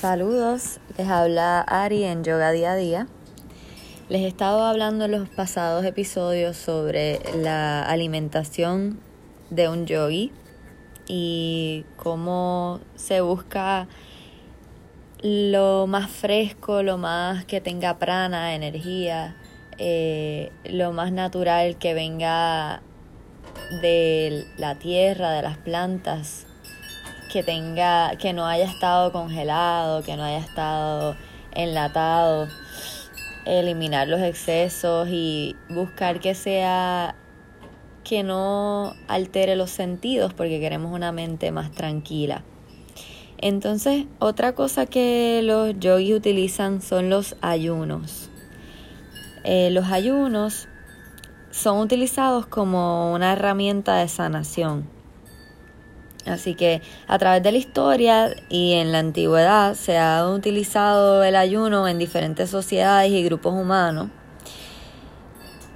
Saludos, les habla Ari en Yoga Día a Día. Les he estado hablando en los pasados episodios sobre la alimentación de un yogi y cómo se busca lo más fresco, lo más que tenga prana, energía, eh, lo más natural que venga de la tierra, de las plantas, que tenga, que no haya estado congelado, que no haya estado enlatado, eliminar los excesos y buscar que sea que no altere los sentidos porque queremos una mente más tranquila. Entonces, otra cosa que los yogis utilizan son los ayunos. Eh, los ayunos son utilizados como una herramienta de sanación. Así que a través de la historia y en la antigüedad se ha utilizado el ayuno en diferentes sociedades y grupos humanos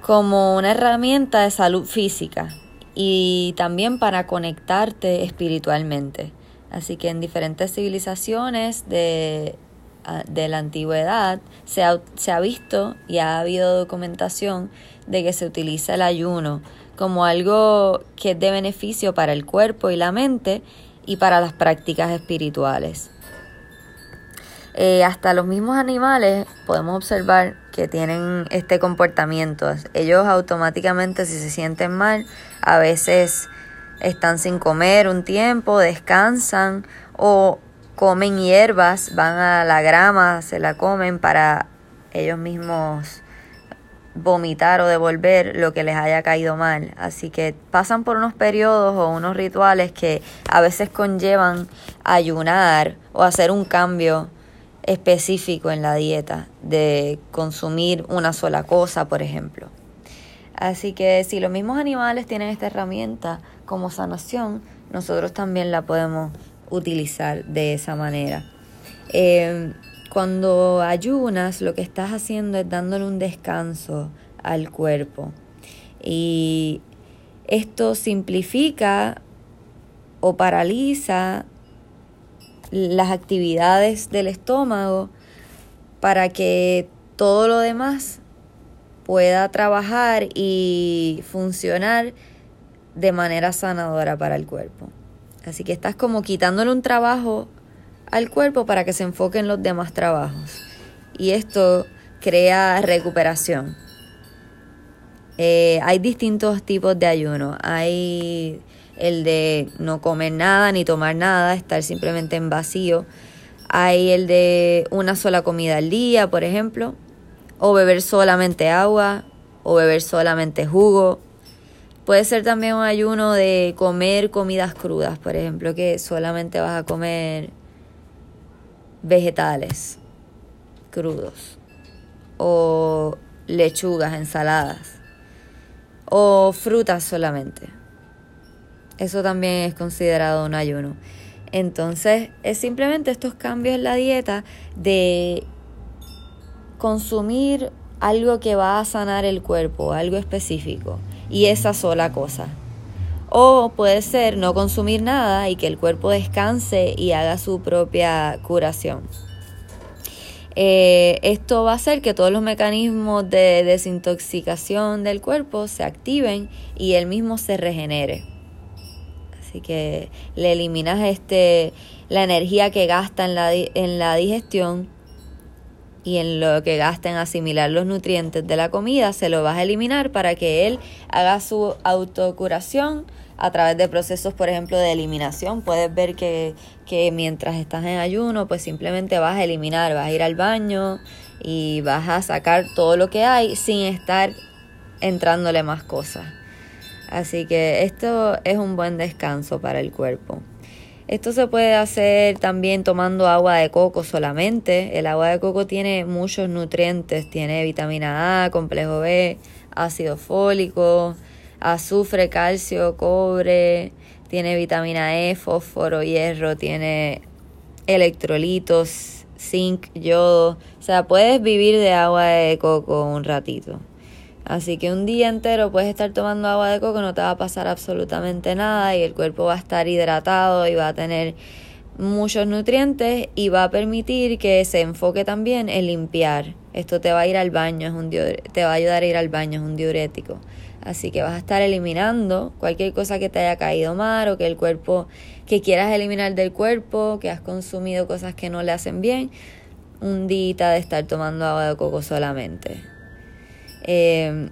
como una herramienta de salud física y también para conectarte espiritualmente. Así que en diferentes civilizaciones de, de la antigüedad se ha, se ha visto y ha habido documentación de que se utiliza el ayuno como algo que es de beneficio para el cuerpo y la mente y para las prácticas espirituales. Eh, hasta los mismos animales podemos observar que tienen este comportamiento. Ellos automáticamente si se sienten mal, a veces están sin comer un tiempo, descansan o comen hierbas, van a la grama, se la comen para ellos mismos vomitar o devolver lo que les haya caído mal. Así que pasan por unos periodos o unos rituales que a veces conllevan ayunar o hacer un cambio específico en la dieta, de consumir una sola cosa, por ejemplo. Así que si los mismos animales tienen esta herramienta como sanación, nosotros también la podemos utilizar de esa manera. Eh, cuando ayunas, lo que estás haciendo es dándole un descanso al cuerpo. Y esto simplifica o paraliza las actividades del estómago para que todo lo demás pueda trabajar y funcionar de manera sanadora para el cuerpo. Así que estás como quitándole un trabajo al cuerpo para que se enfoque en los demás trabajos. Y esto crea recuperación. Eh, hay distintos tipos de ayuno. Hay el de no comer nada ni tomar nada, estar simplemente en vacío. Hay el de una sola comida al día, por ejemplo, o beber solamente agua, o beber solamente jugo. Puede ser también un ayuno de comer comidas crudas, por ejemplo, que solamente vas a comer vegetales crudos o lechugas, ensaladas o frutas solamente. Eso también es considerado un ayuno. Entonces es simplemente estos cambios en la dieta de consumir algo que va a sanar el cuerpo, algo específico, y esa sola cosa. O puede ser no consumir nada y que el cuerpo descanse y haga su propia curación. Eh, esto va a hacer que todos los mecanismos de desintoxicación del cuerpo se activen y él mismo se regenere. Así que le eliminas este, la energía que gasta en la, en la digestión y en lo que gasta en asimilar los nutrientes de la comida, se lo vas a eliminar para que él haga su autocuración a través de procesos, por ejemplo, de eliminación. Puedes ver que, mientras estás en ayuno, pues simplemente vas a eliminar, vas a ir al baño y vas a sacar todo lo que hay sin estar entrándole más cosas. Así que esto es un buen descanso para el cuerpo. Esto se puede hacer también tomando agua de coco solamente. El agua de coco tiene muchos nutrientes, tiene vitamina A, complejo B, ácido fólico, azufre, calcio, cobre, tiene vitamina E, fósforo, hierro, tiene electrolitos, zinc, yodo. O sea, puedes vivir de agua de coco un ratito. Así que un día entero puedes estar tomando agua de coco, no te va a pasar absolutamente nada y el cuerpo va a estar hidratado y va a tener muchos nutrientes y va a permitir que se enfoque también en limpiar. Esto te va a ir al baño, es un te va a ayudar a ir al baño, es un diurético. Así que vas a estar eliminando cualquier cosa que te haya caído mal o que el cuerpo, que quieras eliminar del cuerpo, que has consumido cosas que no le hacen bien, un día de estar tomando agua de coco solamente. Eh,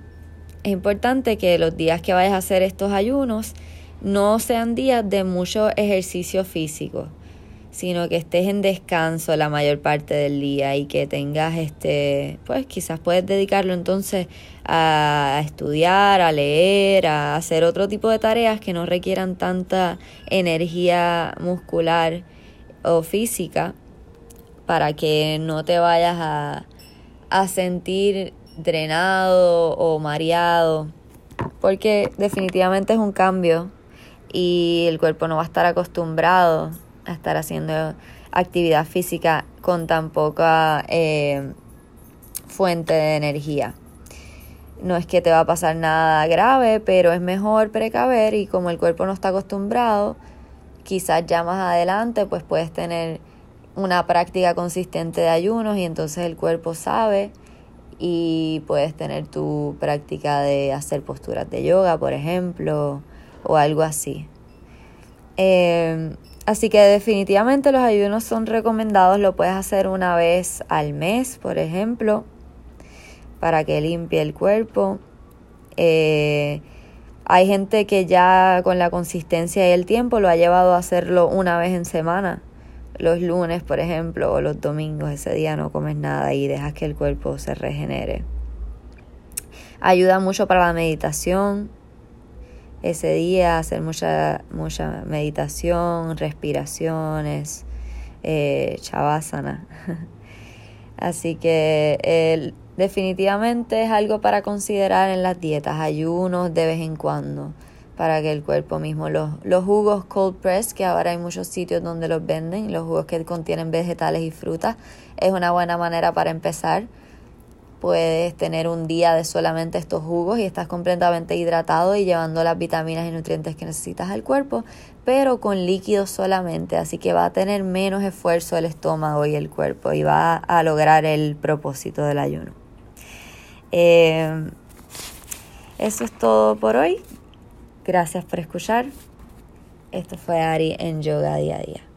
es importante que los días que vayas a hacer estos ayunos no sean días de mucho ejercicio físico sino que estés en descanso la mayor parte del día y que tengas este, pues quizás puedes dedicarlo entonces a estudiar, a leer, a hacer otro tipo de tareas que no requieran tanta energía muscular o física para que no te vayas a, a sentir drenado o mareado porque definitivamente es un cambio y el cuerpo no va a estar acostumbrado a estar haciendo actividad física con tan poca eh, fuente de energía. No es que te va a pasar nada grave, pero es mejor precaver y como el cuerpo no está acostumbrado, quizás ya más adelante pues puedes tener una práctica consistente de ayunos y entonces el cuerpo sabe y puedes tener tu práctica de hacer posturas de yoga, por ejemplo, o algo así. Eh, Así que definitivamente los ayunos son recomendados, lo puedes hacer una vez al mes, por ejemplo, para que limpie el cuerpo. Eh, hay gente que ya con la consistencia y el tiempo lo ha llevado a hacerlo una vez en semana. Los lunes, por ejemplo, o los domingos, ese día no comes nada y dejas que el cuerpo se regenere. Ayuda mucho para la meditación, ese día, hacer mucha, mucha meditación, respiraciones, eh, chavasana. Así que definitivamente es algo para considerar en las dietas, ayunos de vez en cuando, para que el cuerpo mismo, los, los jugos cold press, que ahora hay muchos sitios donde los venden, los jugos que contienen vegetales y frutas, es una buena manera para empezar puedes tener un día de solamente estos jugos y estás completamente hidratado y llevando las vitaminas y nutrientes que necesitas al cuerpo, pero con líquidos solamente, así que va a tener menos esfuerzo el estómago y el cuerpo y va a lograr el propósito del ayuno. Eh, eso es todo por hoy. Gracias por escuchar. Esto fue Ari en Yoga Día a Día.